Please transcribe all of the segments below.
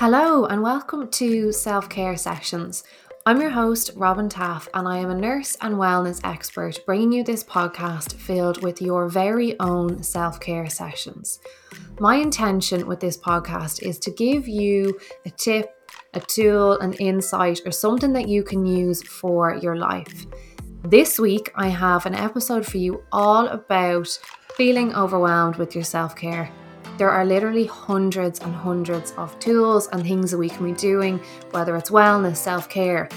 Hello, and welcome to Self Care Sessions. I'm your host, Robin Taff, and I am a nurse and wellness expert bringing you this podcast filled with your very own self care sessions. My intention with this podcast is to give you a tip, a tool, an insight, or something that you can use for your life. This week, I have an episode for you all about feeling overwhelmed with your self care. There are literally hundreds and hundreds of tools and things that we can be doing, whether it's wellness, self care,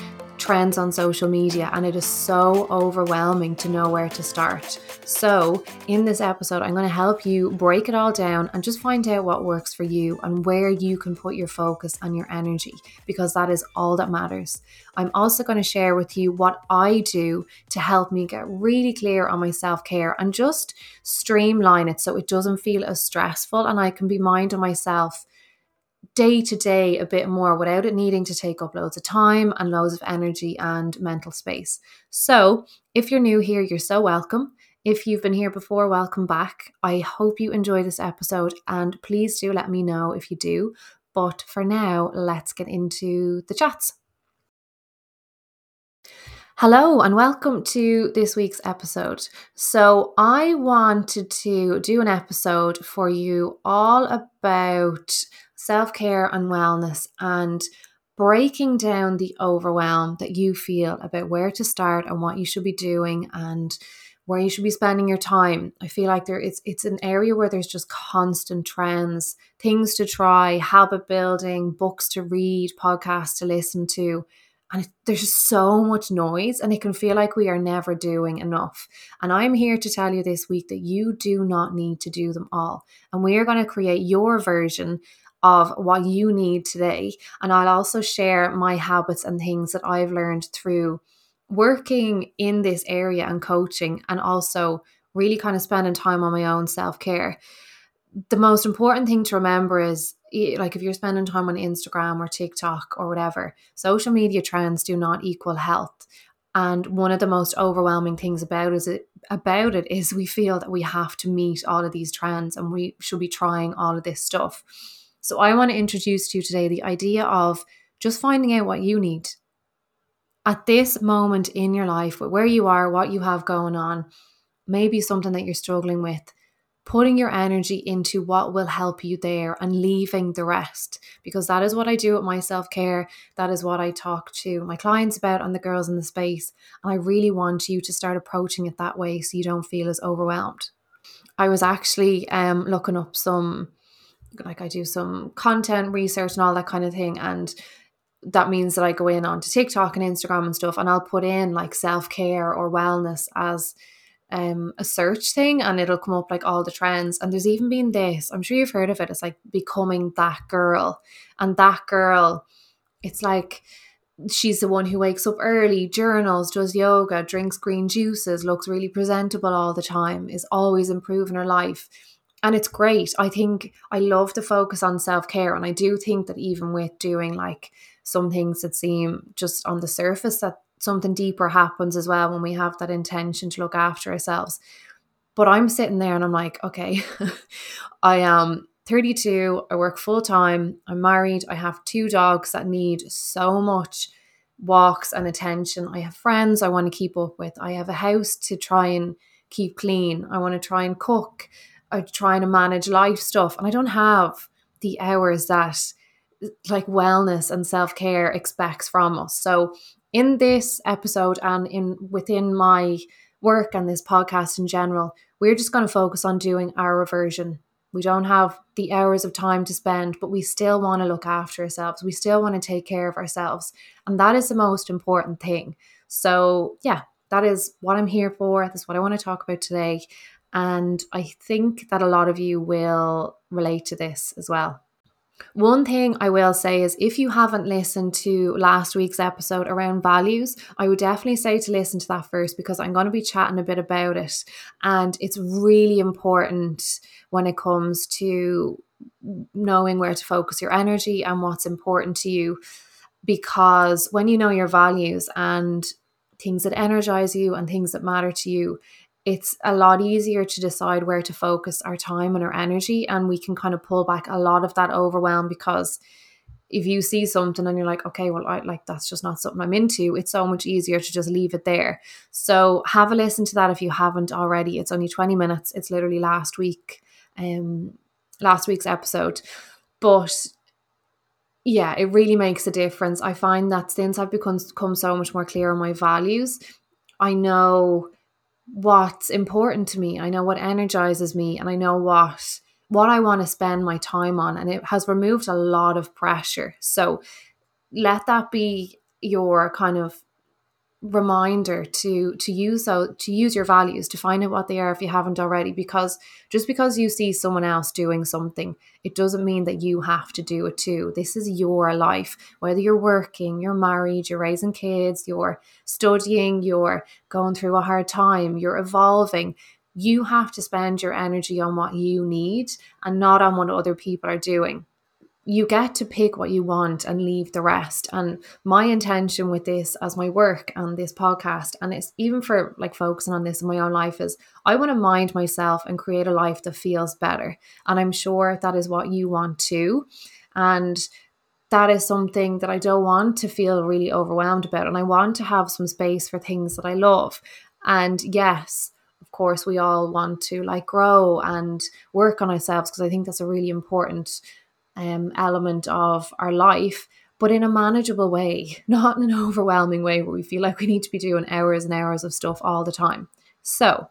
trends on social media, and it is so overwhelming to know where to start. So, in this episode, I'm going to help you break it all down and just find out what works for you and where you can put your focus and your energy because that is all that matters. I'm also going to share with you what I do to help me get really clear on my self care and just streamline it so it doesn't feel as stressful and I can be minding myself day to day a bit more without it needing to take up loads of time and loads of energy and mental space. So, if you're new here, you're so welcome. If you've been here before, welcome back. I hope you enjoy this episode and please do let me know if you do. But for now, let's get into the chats. Hello, and welcome to this week's episode. So, I wanted to do an episode for you all about self care and wellness and breaking down the overwhelm that you feel about where to start and what you should be doing and where you should be spending your time. I feel like there it's it's an area where there's just constant trends, things to try, habit building, books to read, podcasts to listen to. And there's just so much noise, and it can feel like we are never doing enough. And I'm here to tell you this week that you do not need to do them all. And we are going to create your version of what you need today. And I'll also share my habits and things that I've learned through working in this area and coaching, and also really kind of spending time on my own self care. The most important thing to remember is like if you're spending time on Instagram or TikTok or whatever, social media trends do not equal health. And one of the most overwhelming things about is it about it is we feel that we have to meet all of these trends and we should be trying all of this stuff. So I want to introduce to you today the idea of just finding out what you need at this moment in your life, where you are, what you have going on, maybe something that you're struggling with, putting your energy into what will help you there and leaving the rest. Because that is what I do with my self care. That is what I talk to my clients about and the girls in the space. And I really want you to start approaching it that way so you don't feel as overwhelmed. I was actually um, looking up some like I do some content research and all that kind of thing. And that means that I go in onto TikTok and Instagram and stuff, and I'll put in like self care or wellness as um, a search thing, and it'll come up like all the trends. And there's even been this, I'm sure you've heard of it. It's like becoming that girl, and that girl, it's like she's the one who wakes up early, journals, does yoga, drinks green juices, looks really presentable all the time, is always improving her life and it's great. I think I love to focus on self care. And I do think that even with doing like some things that seem just on the surface, that something deeper happens as well when we have that intention to look after ourselves. But I'm sitting there and I'm like, okay, I am 32, I work full time, I'm married, I have two dogs that need so much walks and attention. I have friends I want to keep up with, I have a house to try and keep clean, I want to try and cook. Trying to manage life stuff and I don't have the hours that like wellness and self-care expects from us. So in this episode and in within my work and this podcast in general, we're just going to focus on doing our version. We don't have the hours of time to spend, but we still want to look after ourselves. We still want to take care of ourselves. And that is the most important thing. So, yeah, that is what I'm here for. That's what I want to talk about today. And I think that a lot of you will relate to this as well. One thing I will say is if you haven't listened to last week's episode around values, I would definitely say to listen to that first because I'm going to be chatting a bit about it. And it's really important when it comes to knowing where to focus your energy and what's important to you. Because when you know your values and things that energize you and things that matter to you, it's a lot easier to decide where to focus our time and our energy and we can kind of pull back a lot of that overwhelm because if you see something and you're like, okay, well, I like that's just not something I'm into, it's so much easier to just leave it there. So have a listen to that if you haven't already. It's only 20 minutes. It's literally last week, um, last week's episode. But yeah, it really makes a difference. I find that since I've become, become so much more clear on my values, I know what's important to me. I know what energizes me and I know what what I want to spend my time on and it has removed a lot of pressure. So let that be your kind of reminder to to use so to use your values to find out what they are if you haven't already because just because you see someone else doing something it doesn't mean that you have to do it too. This is your life whether you're working you're married you're raising kids you're studying you're going through a hard time you're evolving. You have to spend your energy on what you need and not on what other people are doing you get to pick what you want and leave the rest. And my intention with this as my work and this podcast, and it's even for like focusing on this in my own life, is I want to mind myself and create a life that feels better. And I'm sure that is what you want too. And that is something that I don't want to feel really overwhelmed about. And I want to have some space for things that I love. And yes, of course, we all want to like grow and work on ourselves because I think that's a really important um, element of our life, but in a manageable way, not in an overwhelming way where we feel like we need to be doing hours and hours of stuff all the time. So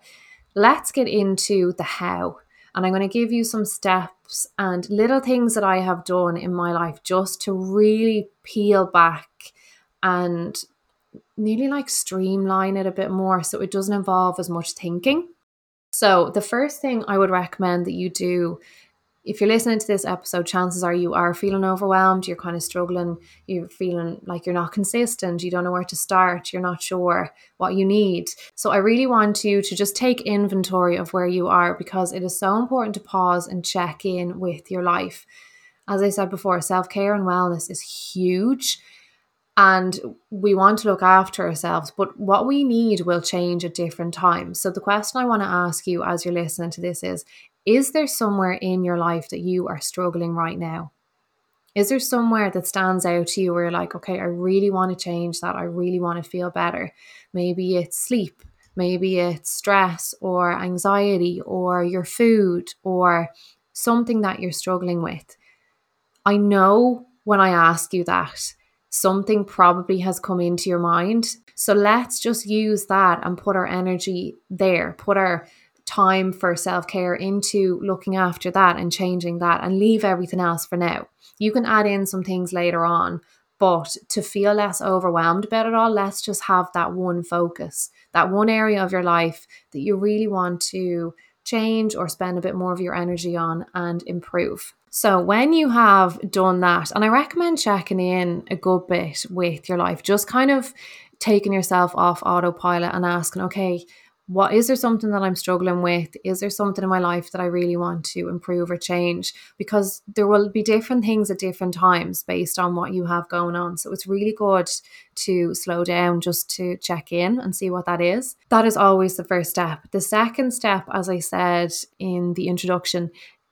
let's get into the how. And I'm going to give you some steps and little things that I have done in my life just to really peel back and nearly like streamline it a bit more so it doesn't involve as much thinking. So, the first thing I would recommend that you do if you're listening to this episode, chances are you are feeling overwhelmed, you're kind of struggling, you're feeling like you're not consistent, you don't know where to start, you're not sure what you need. So, I really want you to just take inventory of where you are because it is so important to pause and check in with your life. As I said before, self care and wellness is huge and we want to look after ourselves, but what we need will change at different times. So, the question I want to ask you as you're listening to this is is there somewhere in your life that you are struggling right now? Is there somewhere that stands out to you where you're like, okay, I really want to change that. I really want to feel better. Maybe it's sleep, maybe it's stress or anxiety or your food or something that you're struggling with. I know when I ask you that, something probably has come into your mind. So let's just use that and put our energy there, put our time for self care into looking after that and changing that and leave everything else for now. You can add in some things later on, but to feel less overwhelmed about it all, let's just have that one focus, that one area of your life that you really want to change or spend a bit more of your energy on and improve. So, when you have done that, and I recommend checking in a good bit with your life, just kind of taking yourself off autopilot and asking, okay, what is there something that I'm struggling with? Is there something in my life that I really want to improve or change? Because there will be different things at different times based on what you have going on. So it's really good to slow down just to check in and see what that is. That is always the first step. The second step, as I said in the introduction,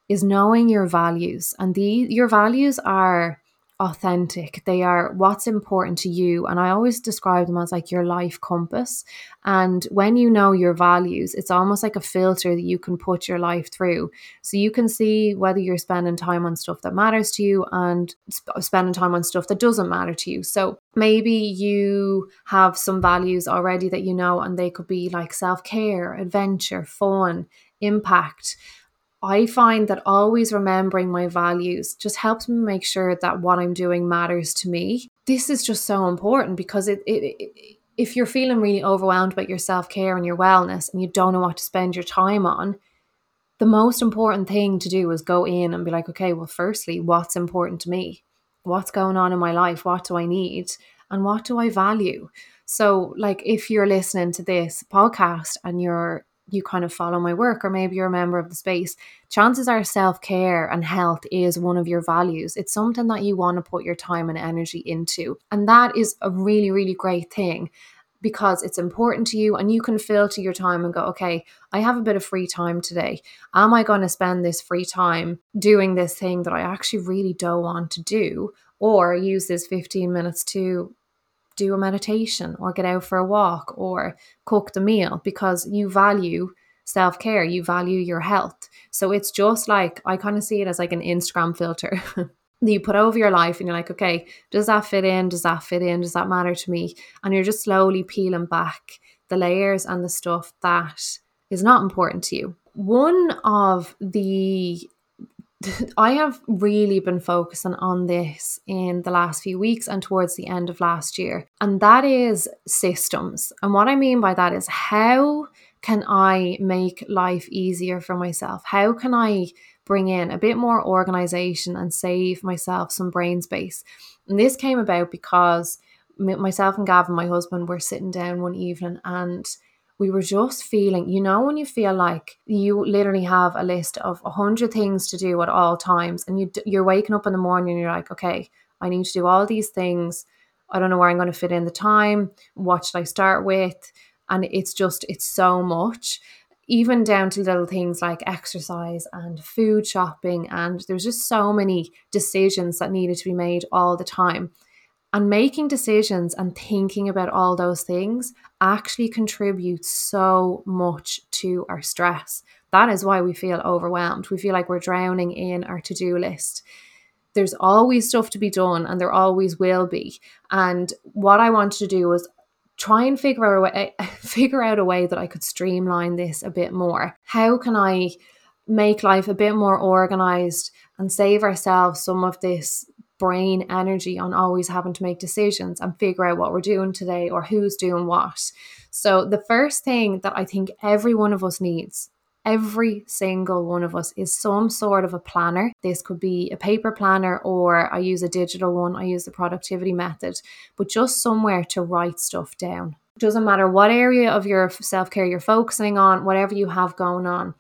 is knowing your values. And the your values are authentic. They are what's important to you. And I always describe them as like your life compass. And when you know your values, it's almost like a filter that you can put your life through. So you can see whether you're spending time on stuff that matters to you and sp- spending time on stuff that doesn't matter to you. So maybe you have some values already that you know, and they could be like self care, adventure, fun, impact. I find that always remembering my values just helps me make sure that what I'm doing matters to me. This is just so important because it, it, it if you're feeling really overwhelmed about your self care and your wellness and you don't know what to spend your time on, the most important thing to do is go in and be like, okay, well, firstly, what's important to me? What's going on in my life? What do I need? And what do I value? So, like, if you're listening to this podcast and you're you kind of follow my work or maybe you're a member of the space, chances are self care and health is one of your values. It's something that you want to put your time and energy into. And that is a really, really great thing because it's important to you and you can filter your time and go, okay, I have a bit of free time today. Am I going to spend this free time doing this thing that I actually really don't want to do? or use this 15 minutes to do a meditation or get out for a walk or cook the meal because you value self care, you value your health. So it's just like I kind of see it as like an Instagram filter. that you put over your life and you're like, okay, does that fit in? Does that fit in? Does that matter to me? And you're just slowly peeling back the layers and the stuff that is not important to you. One of the I have really been focusing on this in the last few weeks and towards the end of last year, and that is systems. And what I mean by that is how can I make life easier for myself? How can I bring in a bit more organization and save myself some brain space? And this came about because myself and Gavin, my husband, were sitting down one evening and we were just feeling, you know, when you feel like you literally have a list of a hundred things to do at all times, and you you're waking up in the morning and you're like, okay, I need to do all these things. I don't know where I'm going to fit in the time. What should I start with? And it's just it's so much, even down to little things like exercise and food shopping, and there's just so many decisions that needed to be made all the time. And making decisions and thinking about all those things actually contributes so much to our stress. That is why we feel overwhelmed. We feel like we're drowning in our to do list. There's always stuff to be done, and there always will be. And what I wanted to do was try and figure out a way, figure out a way that I could streamline this a bit more. How can I make life a bit more organized and save ourselves some of this brain energy on always having to make decisions and figure out what we're doing today or who's doing what. So, the first thing that I think every one of us needs, every single one of us, is some sort of a planner. This could be a paper planner or I use a digital one, I use the productivity method, but just somewhere to write stuff down. Doesn't matter what area of your self care you're focusing on, whatever you have going on,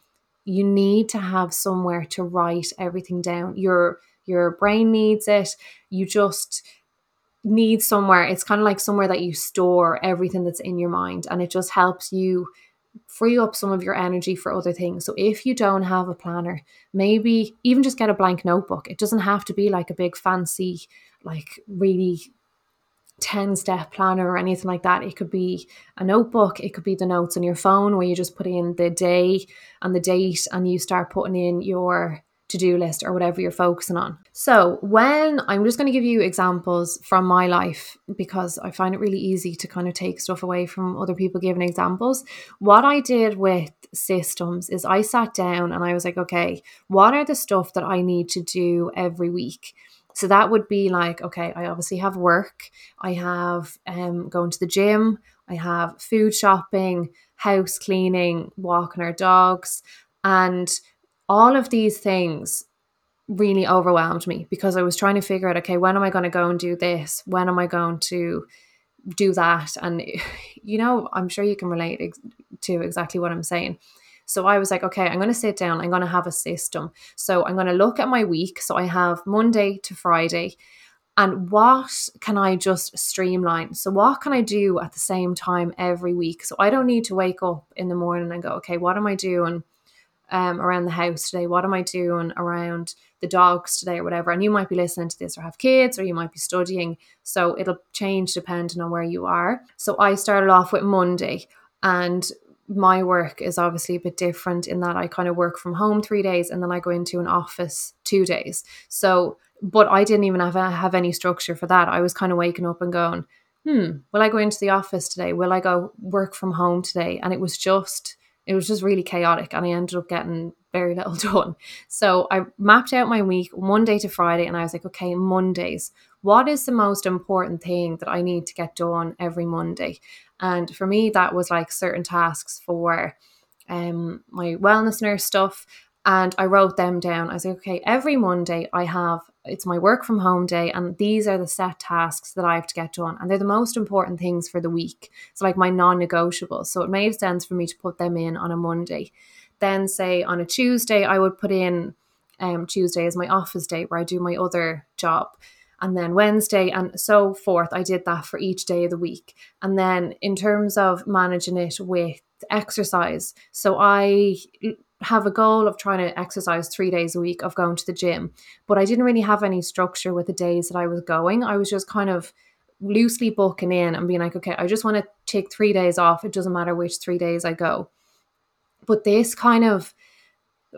you need to have somewhere to write everything down. Your your brain needs it. You just need somewhere. It's kind of like somewhere that you store everything that's in your mind, and it just helps you free up some of your energy for other things. So if you don't have a planner, maybe even just get a blank notebook. It doesn't have to be like a big fancy, like really 10 step planner or anything like that. It could be a notebook, it could be the notes on your phone where you just put in the day and the date and you start putting in your to do list or whatever you're focusing on. So, when I'm just going to give you examples from my life because I find it really easy to kind of take stuff away from other people giving examples. What I did with systems is I sat down and I was like, okay, what are the stuff that I need to do every week? So that would be like, okay, I obviously have work, I have um, going to the gym, I have food shopping, house cleaning, walking our dogs, and all of these things really overwhelmed me because I was trying to figure out okay, when am I going to go and do this? When am I going to do that? And, you know, I'm sure you can relate ex- to exactly what I'm saying. So I was like, okay, I'm going to sit down, I'm going to have a system. So I'm going to look at my week. So I have Monday to Friday. And what can I just streamline? So, what can I do at the same time every week? So, I don't need to wake up in the morning and go, okay, what am I doing? Um, around the house today? What am I doing around the dogs today or whatever? And you might be listening to this or have kids or you might be studying. So it'll change depending on where you are. So I started off with Monday and my work is obviously a bit different in that I kind of work from home three days and then I go into an office two days. So, but I didn't even have, have any structure for that. I was kind of waking up and going, hmm, will I go into the office today? Will I go work from home today? And it was just, it was just really chaotic and I ended up getting very little done. So I mapped out my week Monday to Friday and I was like, okay, Mondays, what is the most important thing that I need to get done every Monday? And for me, that was like certain tasks for um, my wellness nurse stuff. And I wrote them down. I was like, okay, every Monday I have it's my work from home day and these are the set tasks that I have to get done and they're the most important things for the week. So like my non-negotiables. So it made sense for me to put them in on a Monday. Then say on a Tuesday I would put in um, Tuesday is my office day where I do my other job. And then Wednesday and so forth. I did that for each day of the week. And then in terms of managing it with exercise, so I have a goal of trying to exercise three days a week of going to the gym, but I didn't really have any structure with the days that I was going. I was just kind of loosely booking in and being like, okay, I just want to take three days off. It doesn't matter which three days I go. But this kind of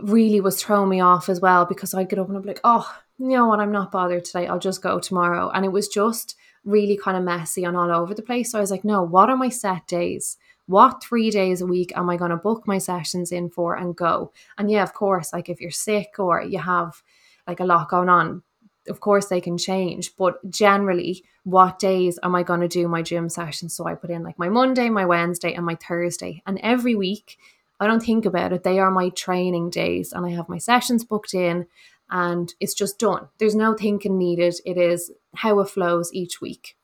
really was throwing me off as well because I'd get up and I'd be like, oh, you know what, I'm not bothered today. I'll just go tomorrow. And it was just really kind of messy and all over the place. So I was like, no, what are my set days? What three days a week am I going to book my sessions in for and go? And yeah, of course, like if you're sick or you have like a lot going on, of course they can change. But generally, what days am I going to do my gym sessions? So I put in like my Monday, my Wednesday, and my Thursday. And every week, I don't think about it. They are my training days, and I have my sessions booked in and it's just done. There's no thinking needed. It is how it flows each week.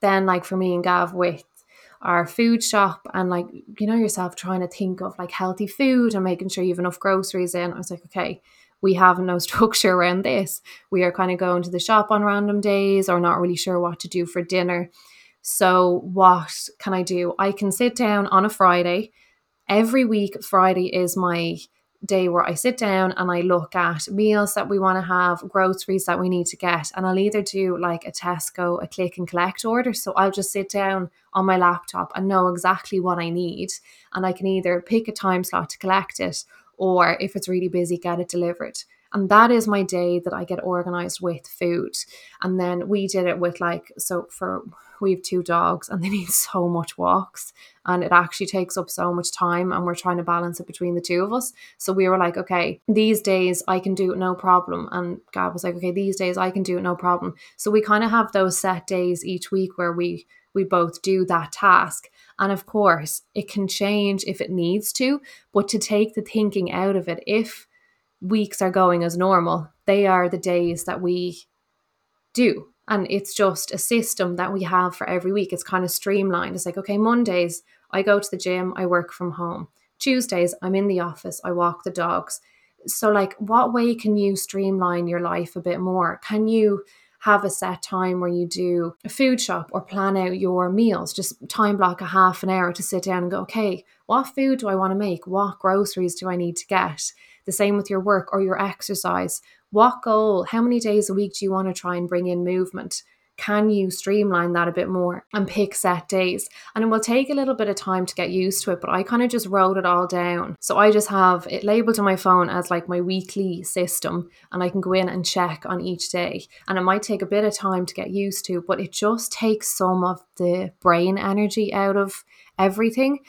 Then, like for me and Gav with our food shop and like you know yourself trying to think of like healthy food and making sure you have enough groceries in. I was like, okay, we have no structure around this. We are kind of going to the shop on random days or not really sure what to do for dinner. So, what can I do? I can sit down on a Friday. Every week, Friday is my day where I sit down and I look at meals that we want to have, groceries that we need to get, and I'll either do like a Tesco, a click and collect order. So I'll just sit down on my laptop and know exactly what I need, and I can either pick a time slot to collect it or if it's really busy, get it delivered. And that is my day that I get organized with food. And then we did it with like, so for we have two dogs and they need so much walks and it actually takes up so much time and we're trying to balance it between the two of us. So we were like, okay, these days I can do it no problem. And Gav was like, okay, these days I can do it no problem. So we kind of have those set days each week where we we both do that task. And of course, it can change if it needs to, but to take the thinking out of it, if weeks are going as normal, they are the days that we do. And it's just a system that we have for every week. It's kind of streamlined. It's like, okay, Mondays, I go to the gym, I work from home. Tuesdays, I'm in the office, I walk the dogs. So, like, what way can you streamline your life a bit more? Can you have a set time where you do a food shop or plan out your meals? Just time block a half an hour to sit down and go, okay, what food do I want to make? What groceries do I need to get? The same with your work or your exercise. What goal, how many days a week do you want to try and bring in movement? Can you streamline that a bit more and pick set days? And it will take a little bit of time to get used to it, but I kind of just wrote it all down. So I just have it labeled on my phone as like my weekly system, and I can go in and check on each day. And it might take a bit of time to get used to, but it just takes some of the brain energy out of everything.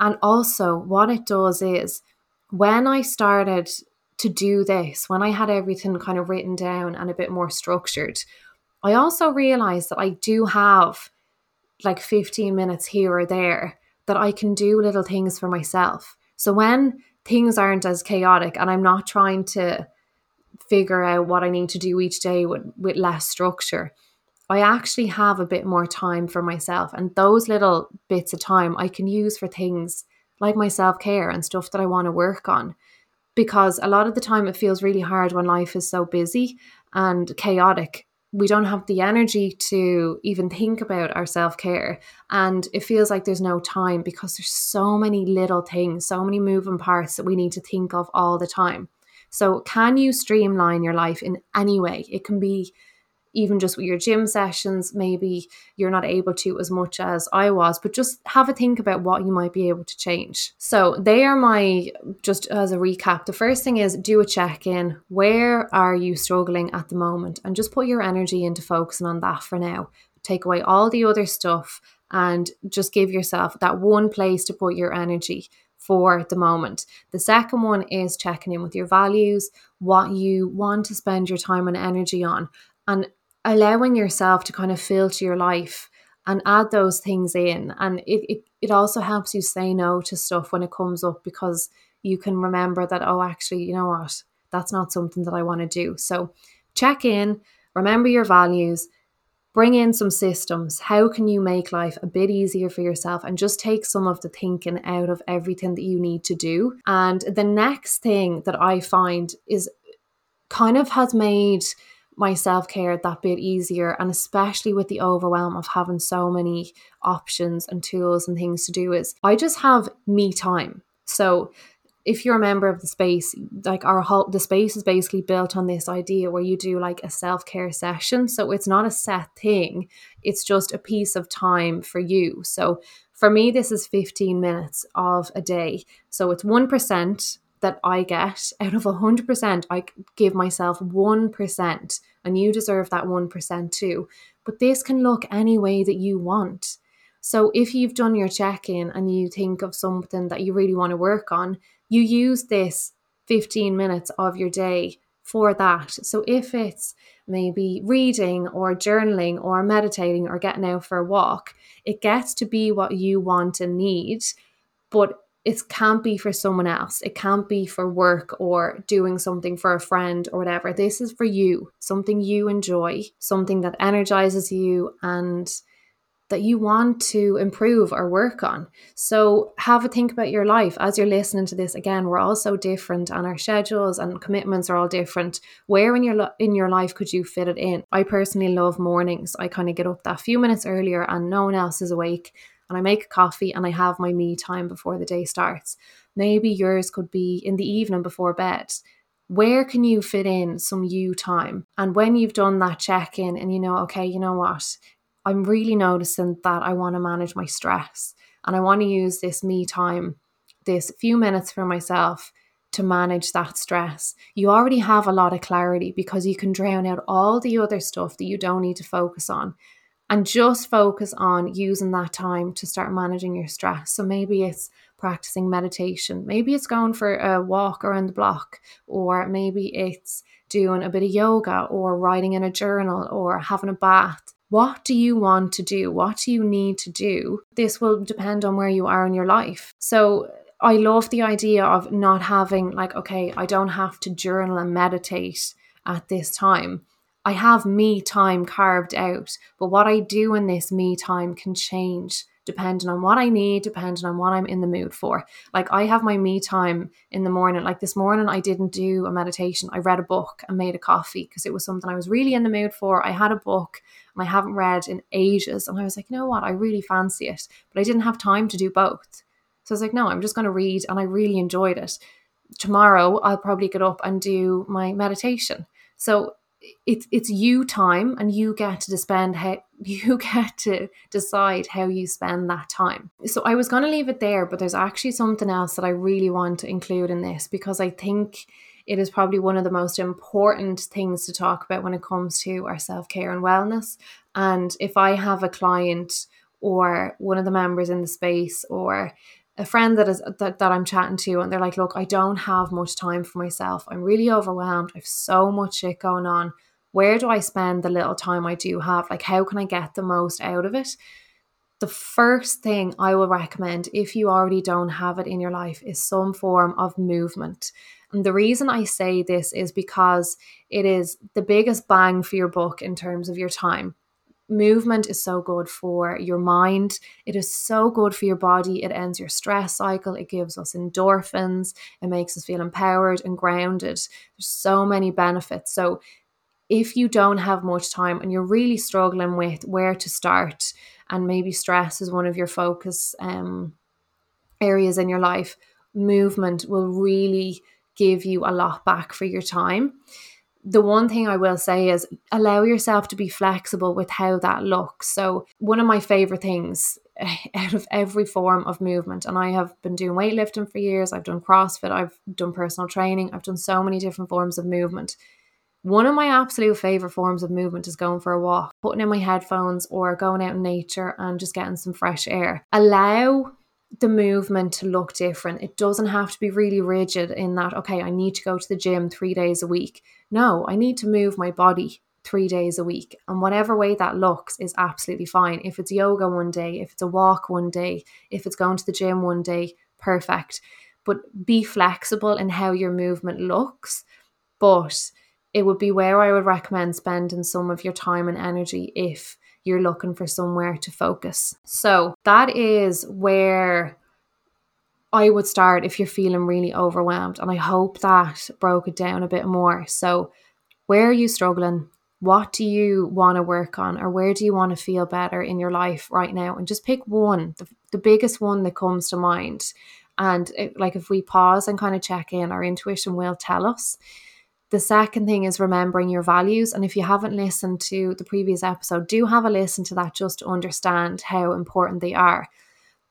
And also, what it does is when I started to do this, when I had everything kind of written down and a bit more structured, I also realized that I do have like 15 minutes here or there that I can do little things for myself. So when things aren't as chaotic and I'm not trying to figure out what I need to do each day with, with less structure, I actually have a bit more time for myself. And those little bits of time I can use for things like my self care and stuff that I want to work on because a lot of the time it feels really hard when life is so busy and chaotic. We don't have the energy to even think about our self care. And it feels like there's no time because there's so many little things, so many moving parts that we need to think of all the time. So, can you streamline your life in any way? It can be even just with your gym sessions, maybe you're not able to as much as I was, but just have a think about what you might be able to change. So, they are my, just as a recap, the first thing is do a check in. Where are you struggling at the moment? And just put your energy into focusing on that for now. Take away all the other stuff and just give yourself that one place to put your energy for the moment. The second one is checking in with your values, what you want to spend your time and energy on. And allowing yourself to kind of filter your life and add those things in. And it, it, it also helps you say no to stuff when it comes up because you can remember that, oh, actually, you know what? That's not something that I want to do. So check in, remember your values, bring in some systems. How can you make life a bit easier for yourself and just take some of the thinking out of everything that you need to do? And the next thing that I find is kind of has made my self care that bit easier, and especially with the overwhelm of having so many options and tools and things to do, is I just have me time. So if you're a member of the space, like our whole the space is basically built on this idea where you do like a self-care session. So it's not a set thing, it's just a piece of time for you. So for me, this is 15 minutes of a day. So it's 1% that I get out of 100%, I give myself 1%, and you deserve that 1% too. But this can look any way that you want. So if you've done your check in and you think of something that you really want to work on, you use this 15 minutes of your day for that. So if it's maybe reading or journaling or meditating or getting out for a walk, it gets to be what you want and need, but it can't be for someone else. It can't be for work or doing something for a friend or whatever. This is for you, something you enjoy, something that energizes you and that you want to improve or work on. So have a think about your life as you're listening to this again. We're all so different and our schedules and commitments are all different. Where in your in your life could you fit it in? I personally love mornings. I kind of get up that few minutes earlier and no one else is awake and I make coffee and I have my me time before the day starts. Maybe yours could be in the evening before bed where can you fit in some you time? And when you've done that check in and you know, okay, you know what, I'm really noticing that I want to manage my stress and I want to use this me time, this few minutes for myself to manage that stress. You already have a lot of clarity because you can drown out all the other stuff that you don't need to focus on and just focus on using that time to start managing your stress. So maybe it's practicing meditation, maybe it's going for a walk around the block, or maybe it's doing a bit of yoga or writing in a journal or having a bath what do you want to do? What do you need to do? This will depend on where you are in your life. So, I love the idea of not having, like, okay, I don't have to journal and meditate at this time. I have me time carved out, but what I do in this me time can change depending on what I need, depending on what I'm in the mood for. Like I have my me time in the morning. Like this morning, I didn't do a meditation. I read a book and made a coffee because it was something I was really in the mood for. I had a book and I haven't read in ages. And I was like, you know what? I really fancy it. But I didn't have time to do both. So I was like, no, I'm just going to read. And I really enjoyed it. Tomorrow, I'll probably get up and do my meditation. So it's it's you time and you get to spend how you get to decide how you spend that time. So I was going to leave it there, but there's actually something else that I really want to include in this because I think it is probably one of the most important things to talk about when it comes to our self-care and wellness. And if I have a client or one of the members in the space or a friend that is that, that I'm chatting to and they're like, look, I don't have much time for myself. I'm really overwhelmed. I've so much shit going on. Where do I spend the little time I do have? Like, how can I get the most out of it? The first thing I will recommend, if you already don't have it in your life, is some form of movement. And the reason I say this is because it is the biggest bang for your buck in terms of your time movement is so good for your mind. It is so good for your body. It ends your stress cycle. It gives us endorphins. It makes us feel empowered and grounded. There's so many benefits. So, if you don't have much time and you're really struggling with where to start, and maybe stress is one of your focus um, areas in your life, movement will really give you a lot back for your time the one thing I will say is allow yourself to be flexible with how that looks. So, one of my favorite things out of every form of movement, and I have been doing weightlifting for years, I've done CrossFit, I've done personal training, I've done so many different forms of movement. One of my absolute favorite forms of movement is going for a walk, putting in my headphones, or going out in nature and just getting some fresh air. Allow the movement to look different. It doesn't have to be really rigid in that, okay, I need to go to the gym three days a week. No, I need to move my body three days a week. And whatever way that looks is absolutely fine. If it's yoga one day, if it's a walk one day, if it's going to the gym one day, perfect. But be flexible in how your movement looks. But it would be where I would recommend spending some of your time and energy if you're looking for somewhere to focus. So that is where I would start if you're feeling really overwhelmed. And I hope that broke it down a bit more. So, where are you struggling? What do you want to work on? Or where do you want to feel better in your life right now? And just pick one, the, the biggest one that comes to mind. And it, like if we pause and kind of check in, our intuition will tell us. The second thing is remembering your values. And if you haven't listened to the previous episode, do have a listen to that just to understand how important they are.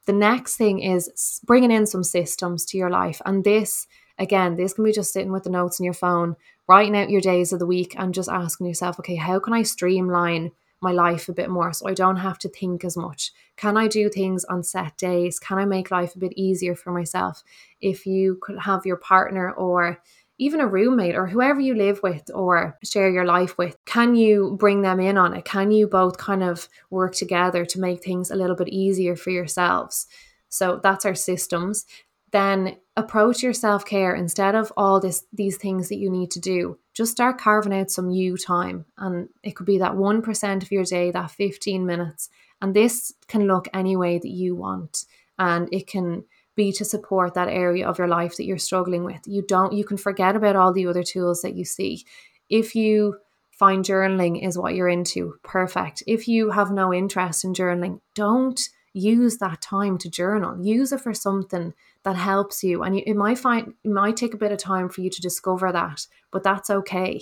The next thing is bringing in some systems to your life. And this, again, this can be just sitting with the notes in your phone, writing out your days of the week, and just asking yourself, okay, how can I streamline my life a bit more so I don't have to think as much? Can I do things on set days? Can I make life a bit easier for myself? If you could have your partner or even a roommate or whoever you live with or share your life with, can you bring them in on it? Can you both kind of work together to make things a little bit easier for yourselves? So that's our systems. Then approach your self-care instead of all this these things that you need to do. Just start carving out some you time. And it could be that 1% of your day, that 15 minutes. And this can look any way that you want. And it can be to support that area of your life that you're struggling with. You don't, you can forget about all the other tools that you see. If you find journaling is what you're into, perfect. If you have no interest in journaling, don't use that time to journal. Use it for something that helps you. And it might find it might take a bit of time for you to discover that, but that's okay.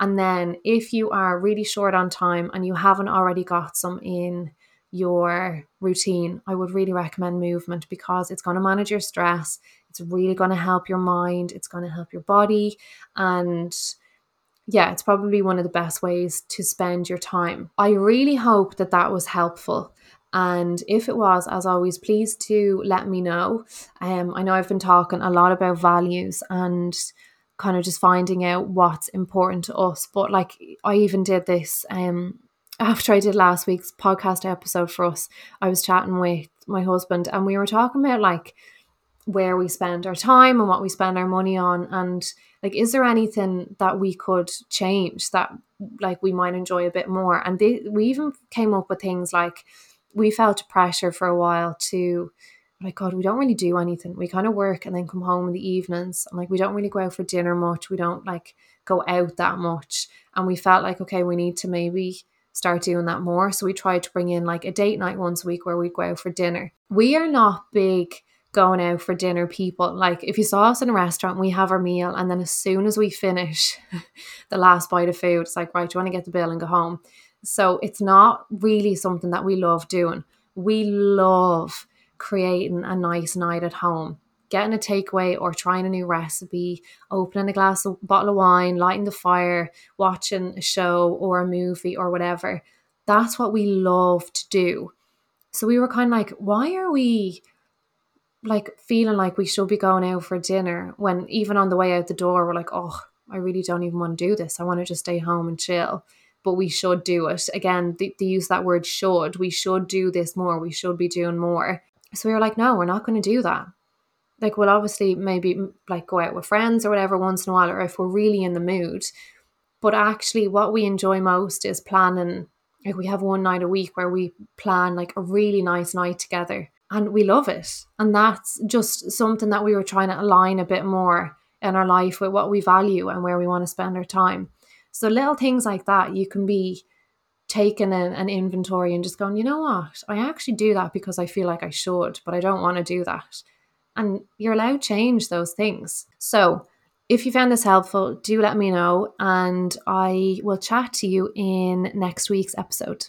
And then if you are really short on time and you haven't already got some in your routine, I would really recommend movement because it's going to manage your stress. It's really going to help your mind. It's going to help your body. And yeah, it's probably one of the best ways to spend your time. I really hope that that was helpful. And if it was, as always, please to let me know. Um, I know I've been talking a lot about values and kind of just finding out what's important to us. But like I even did this um after I did last week's podcast episode for us, I was chatting with my husband and we were talking about like where we spend our time and what we spend our money on and like is there anything that we could change that like we might enjoy a bit more? And they, we even came up with things like we felt pressure for a while to like god we don't really do anything. We kind of work and then come home in the evenings and like we don't really go out for dinner much. We don't like go out that much. And we felt like okay we need to maybe start doing that more. So we tried to bring in like a date night once a week where we'd go out for dinner. We are not big going out for dinner people. Like if you saw us in a restaurant, we have our meal and then as soon as we finish the last bite of food, it's like, right, do you want to get the bill and go home? So it's not really something that we love doing. We love creating a nice night at home getting a takeaway or trying a new recipe, opening a glass of bottle of wine, lighting the fire, watching a show or a movie or whatever. That's what we love to do. So we were kind of like, why are we like feeling like we should be going out for dinner when even on the way out the door we're like, oh, I really don't even want to do this. I want to just stay home and chill. But we should do it. Again, they, they use that word should. We should do this more. We should be doing more. So we were like, no, we're not going to do that like we'll obviously maybe like go out with friends or whatever once in a while or if we're really in the mood. But actually what we enjoy most is planning like we have one night a week where we plan like a really nice night together and we love it. And that's just something that we were trying to align a bit more in our life with what we value and where we want to spend our time. So little things like that you can be taking an, an inventory and just going you know what? I actually do that because i feel like i should but i don't want to do that and you're allowed to change those things. So, if you found this helpful, do let me know, and I will chat to you in next week's episode.